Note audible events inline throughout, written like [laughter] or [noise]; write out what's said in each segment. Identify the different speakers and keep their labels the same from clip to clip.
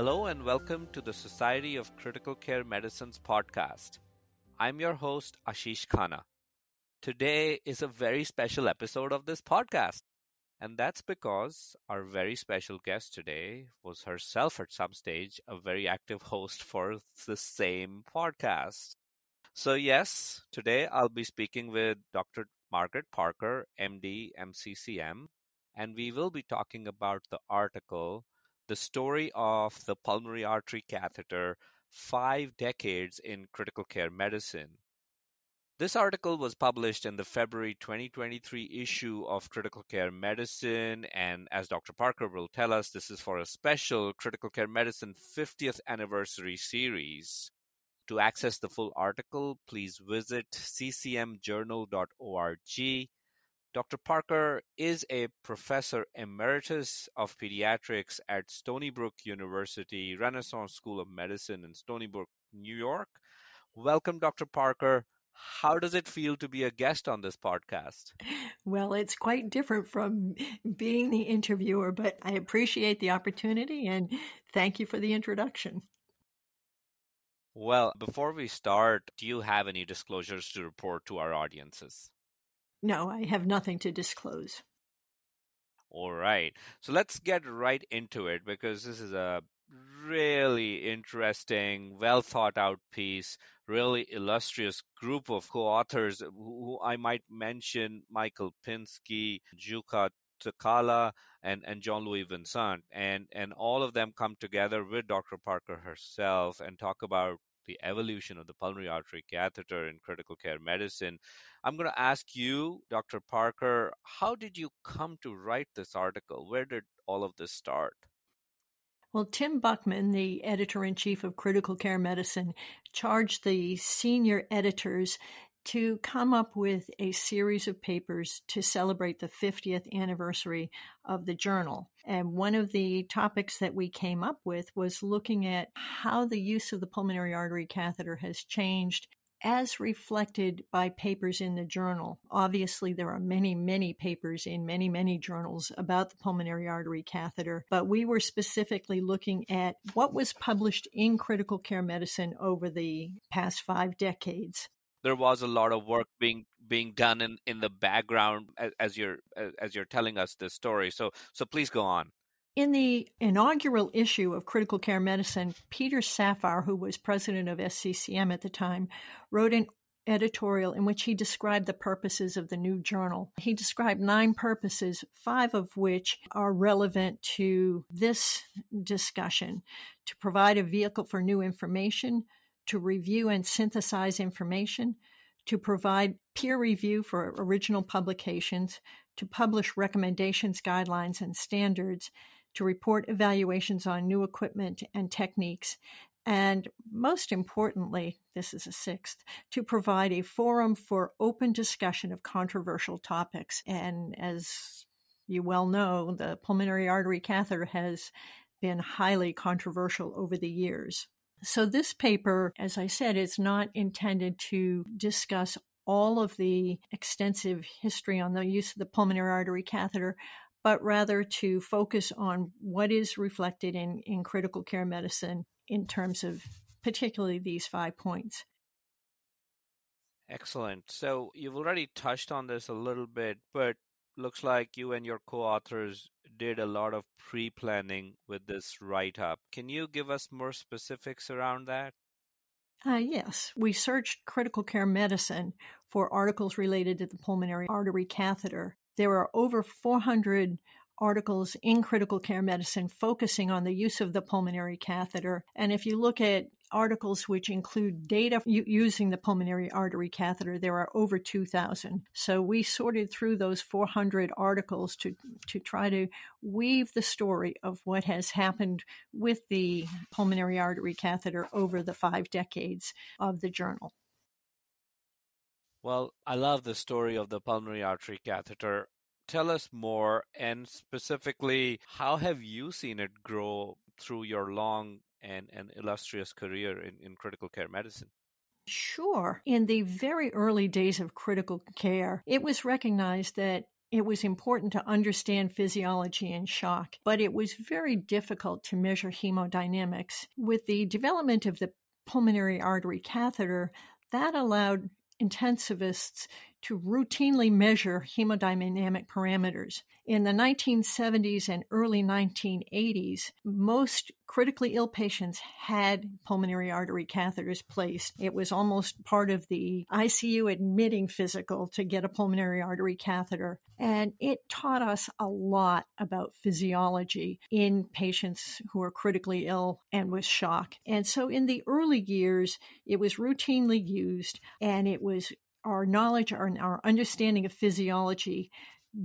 Speaker 1: Hello and welcome to the Society of Critical Care Medicine's podcast. I'm your host, Ashish Khanna. Today is a very special episode of this podcast. And that's because our very special guest today was herself at some stage a very active host for the same podcast. So, yes, today I'll be speaking with Dr. Margaret Parker, MD, MCCM, and we will be talking about the article the story of the pulmonary artery catheter Five Decades in Critical Care Medicine. This article was published in the February 2023 issue of Critical Care Medicine, and as Dr. Parker will tell us, this is for a special Critical Care Medicine 50th anniversary series. To access the full article, please visit ccmjournal.org Doctor Parker is a professor emeritus of pediatrics at Stony Brook University Renaissance School of Medicine in Stony Brook, New York. Welcome, Dr. Parker. How does it feel to be a guest on this podcast?
Speaker 2: Well, it's quite different from being the interviewer, but I appreciate the opportunity and thank you for the introduction.
Speaker 1: Well, before we start, do you have any disclosures to report to our audiences?
Speaker 2: No, I have nothing to disclose.
Speaker 1: All right. So let's get right into it because this is a really interesting, well thought out piece, really illustrious group of co authors who I might mention Michael Pinsky, Jukka Takala, and, and Jean-Louis Vincent. And, and all of them come together with Dr. Parker herself and talk about the evolution of the pulmonary artery catheter in critical care medicine. I'm going to ask you, Dr. Parker, how did you come to write this article? Where did all of this start?
Speaker 2: Well, Tim Buchman, the editor in chief of Critical Care Medicine, charged the senior editors to come up with a series of papers to celebrate the 50th anniversary of the journal. And one of the topics that we came up with was looking at how the use of the pulmonary artery catheter has changed as reflected by papers in the journal. Obviously, there are many, many papers in many, many journals about the pulmonary artery catheter, but we were specifically looking at what was published in critical care medicine over the past five decades
Speaker 1: there was a lot of work being being done in, in the background as, as you're as you're telling us this story. So so please go on.
Speaker 2: In the inaugural issue of Critical Care Medicine, Peter Safar, who was president of SCCM at the time, wrote an editorial in which he described the purposes of the new journal. He described nine purposes, five of which are relevant to this discussion to provide a vehicle for new information, to review and synthesize information, to provide peer review for original publications, to publish recommendations, guidelines, and standards, to report evaluations on new equipment and techniques, and most importantly, this is a sixth, to provide a forum for open discussion of controversial topics. And as you well know, the pulmonary artery catheter has been highly controversial over the years. So, this paper, as I said, is not intended to discuss all of the extensive history on the use of the pulmonary artery catheter, but rather to focus on what is reflected in, in critical care medicine in terms of particularly these five points.
Speaker 1: Excellent. So, you've already touched on this a little bit, but looks like you and your co-authors did a lot of pre-planning with this write-up. Can you give us more specifics around that?
Speaker 2: Uh, yes, we searched critical care medicine for articles related to the pulmonary artery catheter. There are over 400 articles in critical care medicine focusing on the use of the pulmonary catheter. And if you look at articles which include data using the pulmonary artery catheter, there are over 2,000. So we sorted through those 400 articles to, to try to weave the story of what has happened with the pulmonary artery catheter over the five decades of the journal.
Speaker 1: Well, I love the story of the pulmonary artery catheter. Tell us more, and specifically, how have you seen it grow through your long and an illustrious career in, in critical care medicine?
Speaker 2: Sure. In the very early days of critical care, it was recognized that it was important to understand physiology in shock, but it was very difficult to measure hemodynamics. With the development of the pulmonary artery catheter, that allowed intensivists to routinely measure hemodynamic parameters. In the 1970s and early 1980s, most critically ill patients had pulmonary artery catheters placed. It was almost part of the ICU admitting physical to get a pulmonary artery catheter. And it taught us a lot about physiology in patients who are critically ill and with shock. And so in the early years, it was routinely used and it was our knowledge, our, our understanding of physiology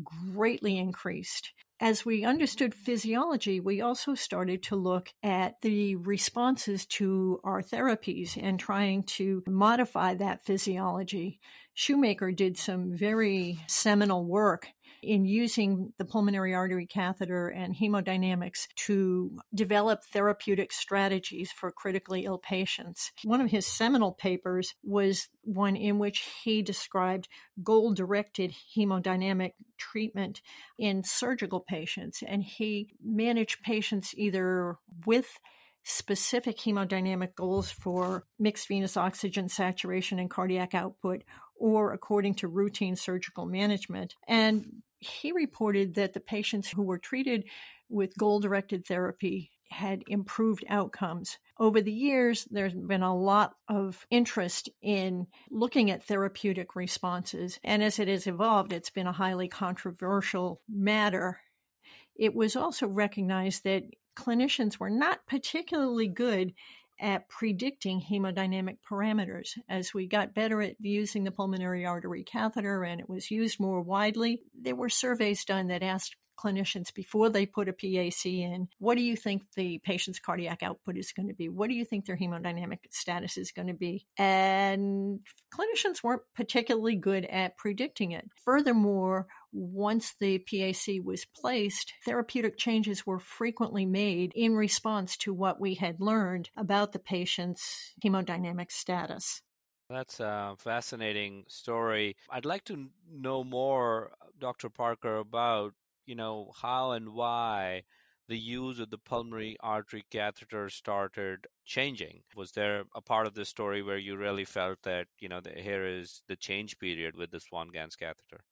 Speaker 2: greatly increased. As we understood physiology, we also started to look at the responses to our therapies and trying to modify that physiology. Shoemaker did some very seminal work in using the pulmonary artery catheter and hemodynamics to develop therapeutic strategies for critically ill patients. One of his seminal papers was one in which he described goal directed hemodynamic treatment in surgical patients, and he managed patients either with specific hemodynamic goals for mixed venous oxygen saturation and cardiac output or according to routine surgical management. And he reported that the patients who were treated with goal directed therapy had improved outcomes. Over the years, there's been a lot of interest in looking at therapeutic responses. And as it has evolved, it's been a highly controversial matter. It was also recognized that clinicians were not particularly good at predicting hemodynamic parameters. As we got better at using the pulmonary artery catheter and it was used more widely, there were surveys done that asked clinicians before they put a PAC in, what do you think the patient's cardiac output is going to be? What do you think their hemodynamic status is going to be? And clinicians weren't particularly good at predicting it. Furthermore, once the PAC was placed, therapeutic changes were frequently made in response to what we had learned about the patient's hemodynamic status.
Speaker 1: That's a fascinating story. I'd like to know more, uh, Dr. Parker, about you know, how and why the use of the pulmonary artery catheter started changing? Was there a part of the story where you really felt that, you know, the, here is the change period with the Swan-Ganz catheter?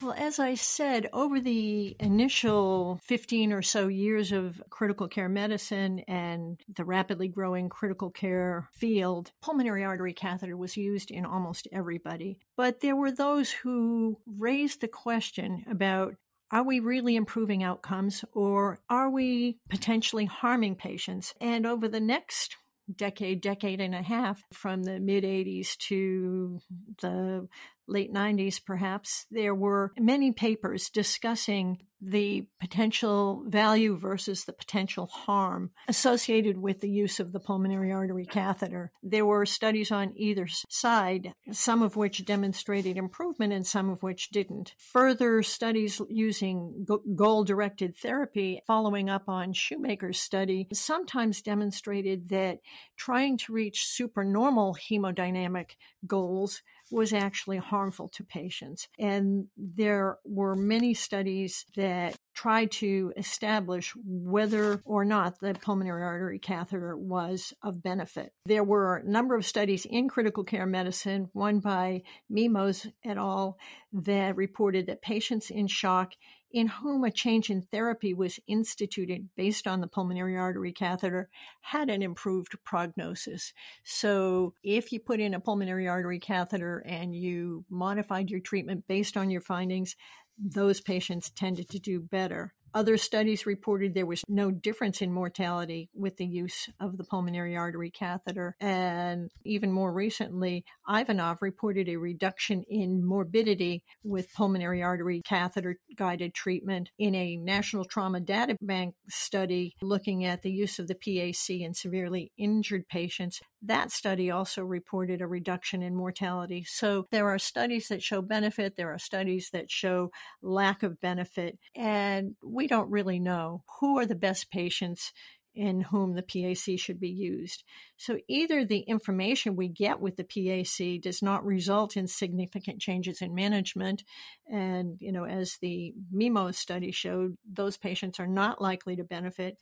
Speaker 2: Well, as I said, over the initial 15 or so years of critical care medicine and the rapidly growing critical care field, pulmonary artery catheter was used in almost everybody. But there were those who raised the question about are we really improving outcomes or are we potentially harming patients? And over the next decade, decade and a half, from the mid 80s to the late 90s, perhaps, there were many papers discussing the potential value versus the potential harm associated with the use of the pulmonary artery catheter. There were studies on either side, some of which demonstrated improvement and some of which didn't. Further studies using goal directed therapy, following up on Shoemaker's study, sometimes demonstrated that trying to reach supernormal hemodynamic goals was actually harmful to patients. And there were many studies that tried to establish whether or not the pulmonary artery catheter was of benefit. There were a number of studies in critical care medicine, one by Mimoz et al., that reported that patients in shock in whom a change in therapy was instituted based on the pulmonary artery catheter had an improved prognosis. So, if you put in a pulmonary artery catheter and you modified your treatment based on your findings, those patients tended to do better. Other studies reported there was no difference in mortality with the use of the pulmonary artery catheter. And even more recently, Ivanov reported a reduction in morbidity with pulmonary artery catheter guided treatment in a national trauma data bank study looking at the use of the PAC in severely injured patients. That study also reported a reduction in mortality. So there are studies that show benefit, there are studies that show lack of benefit. And we don't really know who are the best patients in whom the PAC should be used. So either the information we get with the PAC does not result in significant changes in management, and you know, as the Mimoz study showed, those patients are not likely to benefit,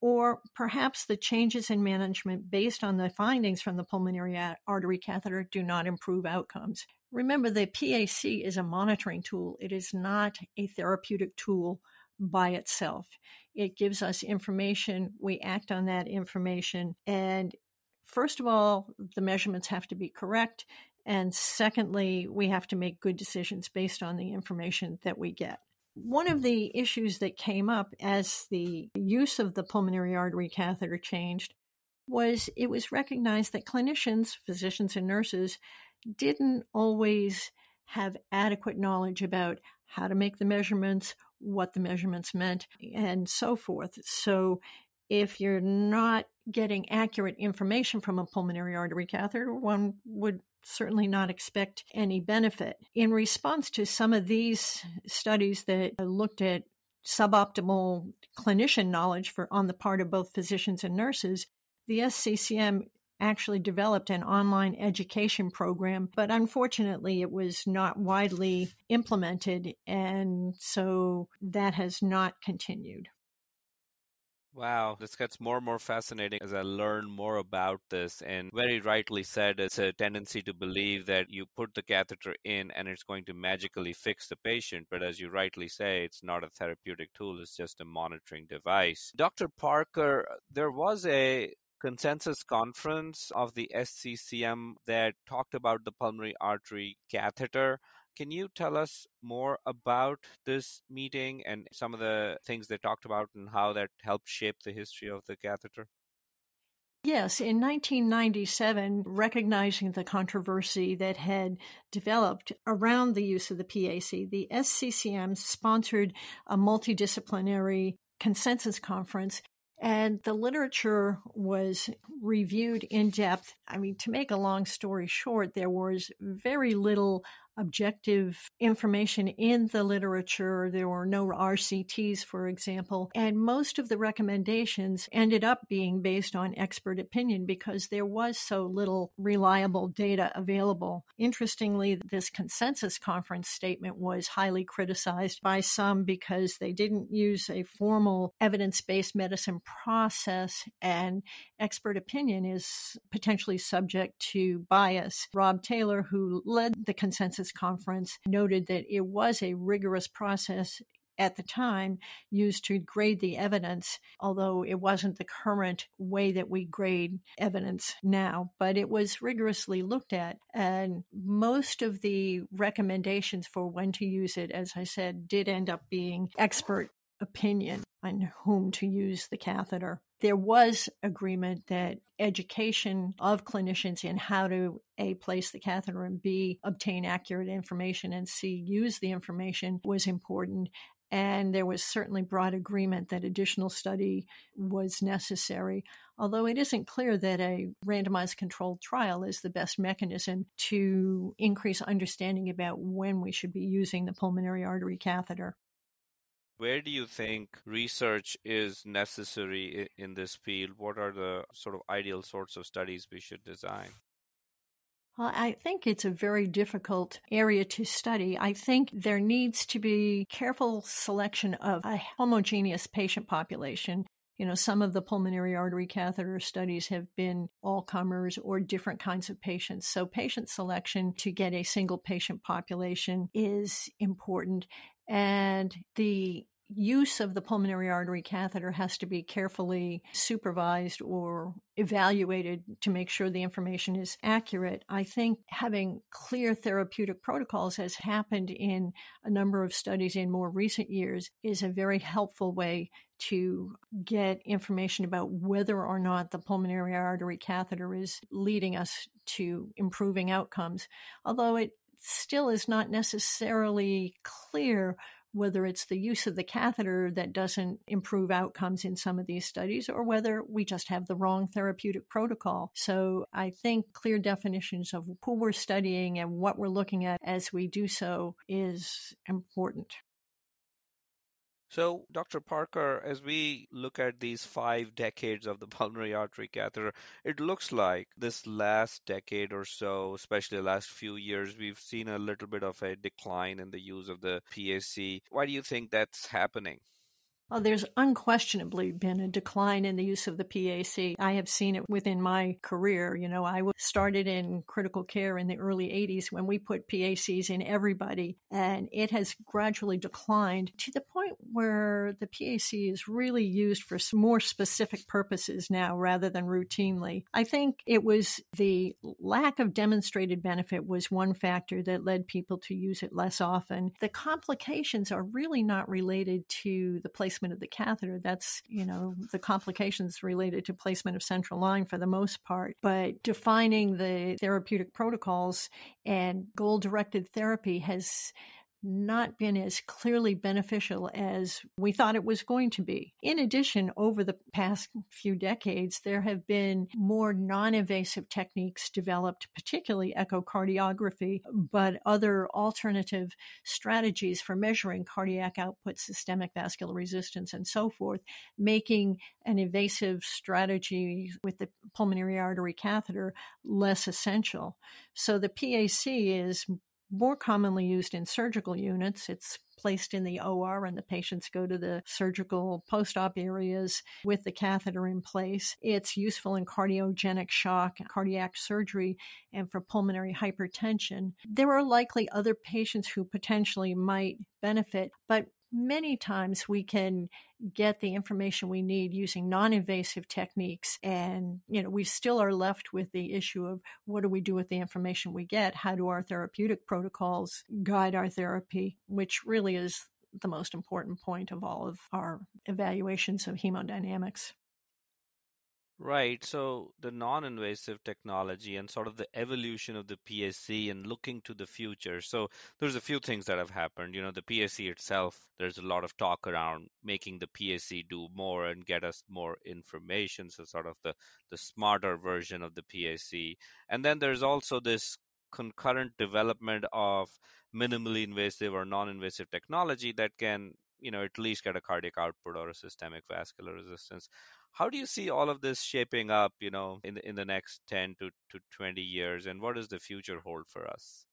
Speaker 2: or perhaps the changes in management based on the findings from the pulmonary artery catheter do not improve outcomes. Remember, the PAC is a monitoring tool, it is not a therapeutic tool by itself. It gives us information, we act on that information, and first of all, the measurements have to be correct. And secondly, we have to make good decisions based on the information that we get. One of the issues that came up as the use of the pulmonary artery catheter changed was it was recognized that clinicians, physicians, and nurses didn't always have adequate knowledge about how to make the measurements, what the measurements meant, and so forth. So, if you're not getting accurate information from a pulmonary artery catheter, one would certainly not expect any benefit. In response to some of these studies that looked at suboptimal clinician knowledge for on the part of both physicians and nurses, the SCCM actually developed an online education program, but unfortunately it was not widely implemented and so that has not continued.
Speaker 1: Wow, this gets more and more fascinating as I learn more about this. And very rightly said, it's a tendency to believe that you put the catheter in and it's going to magically fix the patient. But as you rightly say, it's not a therapeutic tool, it's just a monitoring device. Dr. Parker, there was a consensus conference of the SCCM that talked about the pulmonary artery catheter. Can you tell us more about this meeting and some of the things they talked about and how that helped shape the history of the catheter?
Speaker 2: Yes, in 1997, recognizing the controversy that had developed around the use of the PAC, the SCCM sponsored a multidisciplinary consensus conference and the literature was reviewed in depth. I mean, to make a long story short, there was very little objective information in the literature. There were no RCTs, for example, and most of the recommendations ended up being based on expert opinion because there was so little reliable data available. Interestingly, this consensus conference statement was highly criticized by some because they didn't use a formal evidence based medicine process, and expert opinion is potentially subject to bias. Rob Taylor, who led the consensus conference noted that it was a rigorous process at the time used to grade the evidence, although it wasn't the current way that we grade evidence now, but it was rigorously looked at. And most of the recommendations for when to use it, as I said, did end up being expert opinion on whom to use the catheter. There was agreement that education of clinicians in how to A, place the catheter and B, obtain accurate information and C, use the information was important. And there was certainly broad agreement that additional study was necessary, although it isn't clear that a randomized controlled trial is the best mechanism to increase understanding about when we should be using the pulmonary artery catheter.
Speaker 1: Where do you think research is necessary in this field? What are the sort of ideal sorts of studies we should design?
Speaker 2: Well, I think it's a very difficult area to study. I think there needs to be careful selection of a homogeneous patient population. You know, some of the pulmonary artery catheter studies have been all comers or different kinds of patients. So, patient selection to get a single patient population is important. And the use of the pulmonary artery catheter has to be carefully supervised or evaluated to make sure the information is accurate. I think having clear therapeutic protocols has happened in a number of studies in more recent years is a very helpful way to get information about whether or not the pulmonary artery catheter is leading us to improving outcomes. Although it still is not necessarily clear whether it's the use of the catheter that doesn't improve outcomes in some of these studies or whether we just have the wrong therapeutic protocol. So I think clear definitions of who we're studying and what we're looking at as we do so is important.
Speaker 1: So, Dr. Parker, as we look at these five decades of the [laughs] pulmonary artery catheter, it looks like this last decade or so, especially the last few years, we've seen a little bit of a decline in the use of the PAC. Why do you think that's happening?
Speaker 2: Well, there's unquestionably been a decline in the use of the PAC. I have seen it within my career. You know, I started in critical care in the early 80s when we put PACs in everybody, and it has gradually declined to the point where the PAC is really used for more specific purposes now rather than routinely. I think it was the lack of demonstrated benefit was one factor that led people to use it less often. The complications are really not related to the place placement of the catheter. That's, you know, the complications related to placement of central line for the most part. But defining the therapeutic protocols and goal directed therapy has not been as clearly beneficial as we thought it was going to be. In addition, over the past few decades, there have been more non invasive techniques developed, particularly echocardiography, but other alternative strategies for measuring cardiac output, systemic vascular resistance, and so forth, making an invasive strategy with the pulmonary artery catheter less essential. So the PAC is more commonly used in surgical units. It's placed in the OR and the patients go to the surgical post op areas with the catheter in place. It's useful in cardiogenic shock, cardiac surgery, and for pulmonary hypertension. There are likely other patients who potentially might benefit, but many times we can get the information we need using non-invasive techniques and you know we still are left with the issue of what do we do with the information we get? How do our therapeutic protocols guide our therapy? Which really is the most important point of all of our evaluations of hemodynamics
Speaker 1: Right. So the non-invasive technology and sort of the evolution of the PAC and looking to the future. So there's a few things that have happened. You know, the PAC itself, there's a lot of talk around making the PAC do more and get us more information. So sort of the, the smarter version of the PAC. And then there's also this concurrent development of minimally invasive or non-invasive technology that can you know at least get a cardiac output or a systemic vascular resistance how do you see all of this shaping up you know in the in the next 10 to, to 20 years and what does the future hold for us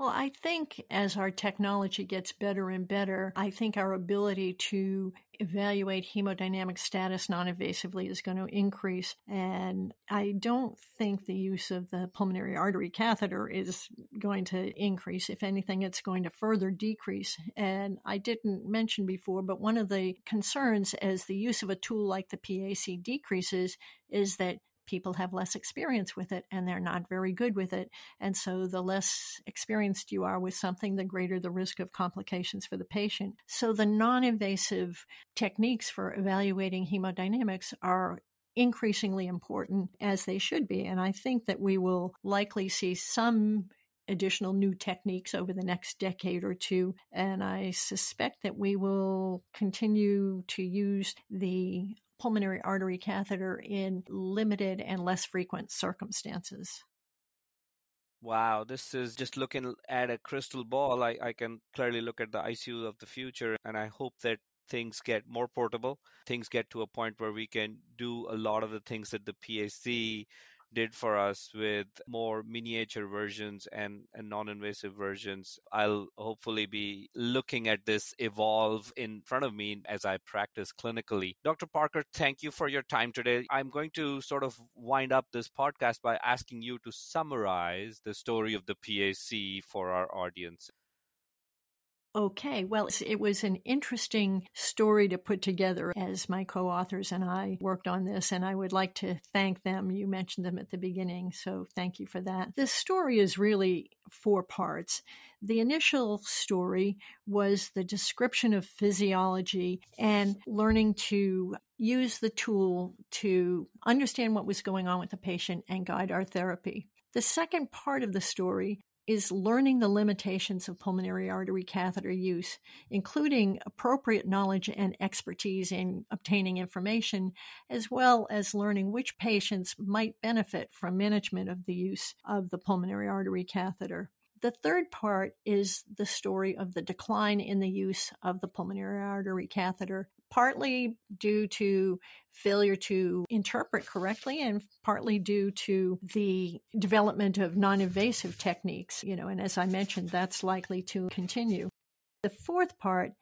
Speaker 2: well, I think as our technology gets better and better, I think our ability to evaluate hemodynamic status non invasively is going to increase. And I don't think the use of the pulmonary artery catheter is going to increase. If anything, it's going to further decrease. And I didn't mention before, but one of the concerns as the use of a tool like the PAC decreases is that people have less experience with it and they're not very good with it. And so the less experienced you are with something, the greater the risk of complications for the patient. So the non invasive techniques for evaluating hemodynamics are increasingly important as they should be. And I think that we will likely see some additional new techniques over the next decade or two. And I suspect that we will continue to use the pulmonary artery catheter in limited and less frequent circumstances.
Speaker 1: Wow, this is just looking at a crystal ball. I, I can clearly look at the ICU of the future, and I hope that things get more portable. Things get to a point where we can do a lot of the things that the PAC did for us with more miniature versions and, and non-invasive versions. I'll hopefully be looking at this evolve in front of me as I practice clinically. Dr. Parker, thank you for your time today. I'm going to sort of wind up this podcast by asking you to summarize the story of the PAC for our audience.
Speaker 2: Okay, well, it was an interesting story to put together as my co authors and I worked on this, and I would like to thank them. You mentioned them at the beginning, so thank you for that. This story is really four parts. The initial story was the description of physiology and learning to use the tool to understand what was going on with the patient and guide our therapy. The second part of the story is learning the limitations of pulmonary artery catheter use, including appropriate knowledge and expertise in obtaining information, as well as learning which patients might benefit from management of the use of the pulmonary artery catheter. The third part is the story of the decline in the use of the pulmonary artery catheter, partly due to failure to interpret correctly and partly due to the development of non-invasive techniques, you know, and as I mentioned, that's likely to continue. The fourth part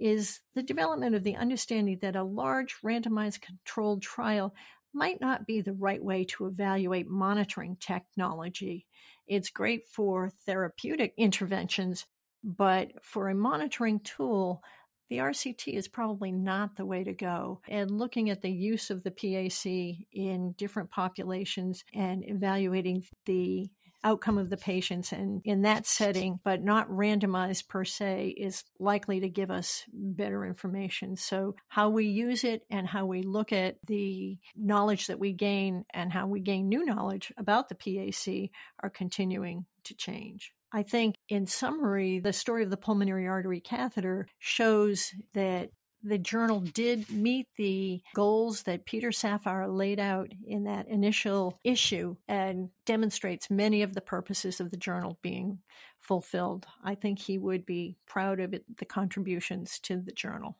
Speaker 2: is the development of the understanding that a large randomized controlled trial might not be the right way to evaluate monitoring technology. It's great for therapeutic interventions, but for a monitoring tool, the RCT is probably not the way to go. And looking at the use of the PAC in different populations and evaluating the outcome of the patients and in that setting, but not randomized per se, is likely to give us better information. So, how we use it and how we look at the knowledge that we gain and how we gain new knowledge about the PAC are continuing to change. I think, in summary, the story of the pulmonary artery catheter shows that the journal did meet the goals that Peter Safar laid out in that initial issue and demonstrates many of the purposes of the journal being fulfilled. I think he would be proud of it, the contributions to the journal.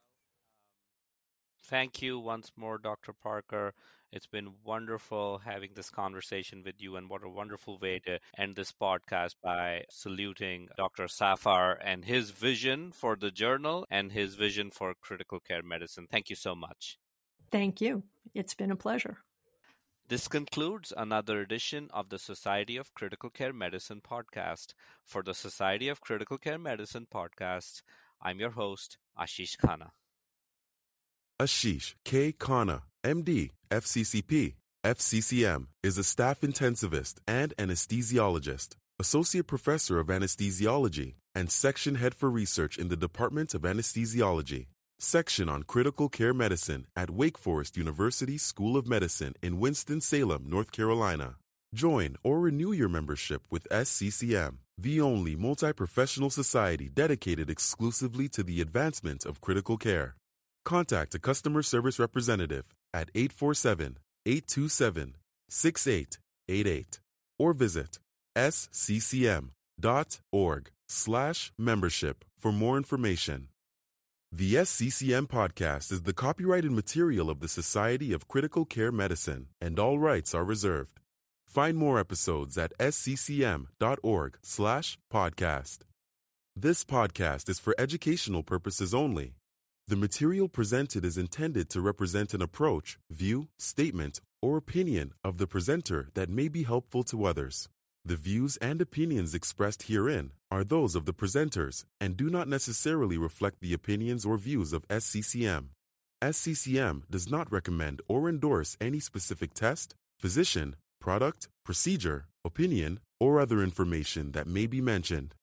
Speaker 1: Thank you once more, Dr. Parker. It's been wonderful having this conversation with you, and what a wonderful way to end this podcast by saluting Dr. Safar and his vision for the journal and his vision for critical care medicine. Thank you so much.
Speaker 2: Thank you. It's been a pleasure.
Speaker 1: This concludes another edition of the Society of Critical Care Medicine podcast. For the Society of Critical Care Medicine podcast, I'm your host, Ashish Khanna.
Speaker 3: Ashish K. Khanna, MD, FCCP, FCCM, is a staff intensivist and anesthesiologist, associate professor of anesthesiology, and section head for research in the Department of Anesthesiology, section on critical care medicine at Wake Forest University School of Medicine in Winston-Salem, North Carolina. Join or renew your membership with SCCM, the only multi-professional society dedicated exclusively to the advancement of critical care. Contact a customer service representative at 847-827-6888 or visit sccm.org slash membership for more information. The SCCM podcast is the copyrighted material of the Society of Critical Care Medicine and all rights are reserved. Find more episodes at sccm.org slash podcast. This podcast is for educational purposes only. The material presented is intended to represent an approach, view, statement, or opinion of the presenter that may be helpful to others. The views and opinions expressed herein are those of the presenters and do not necessarily reflect the opinions or views of SCCM. SCCM does not recommend or endorse any specific test, physician, product, procedure, opinion, or other information that may be mentioned.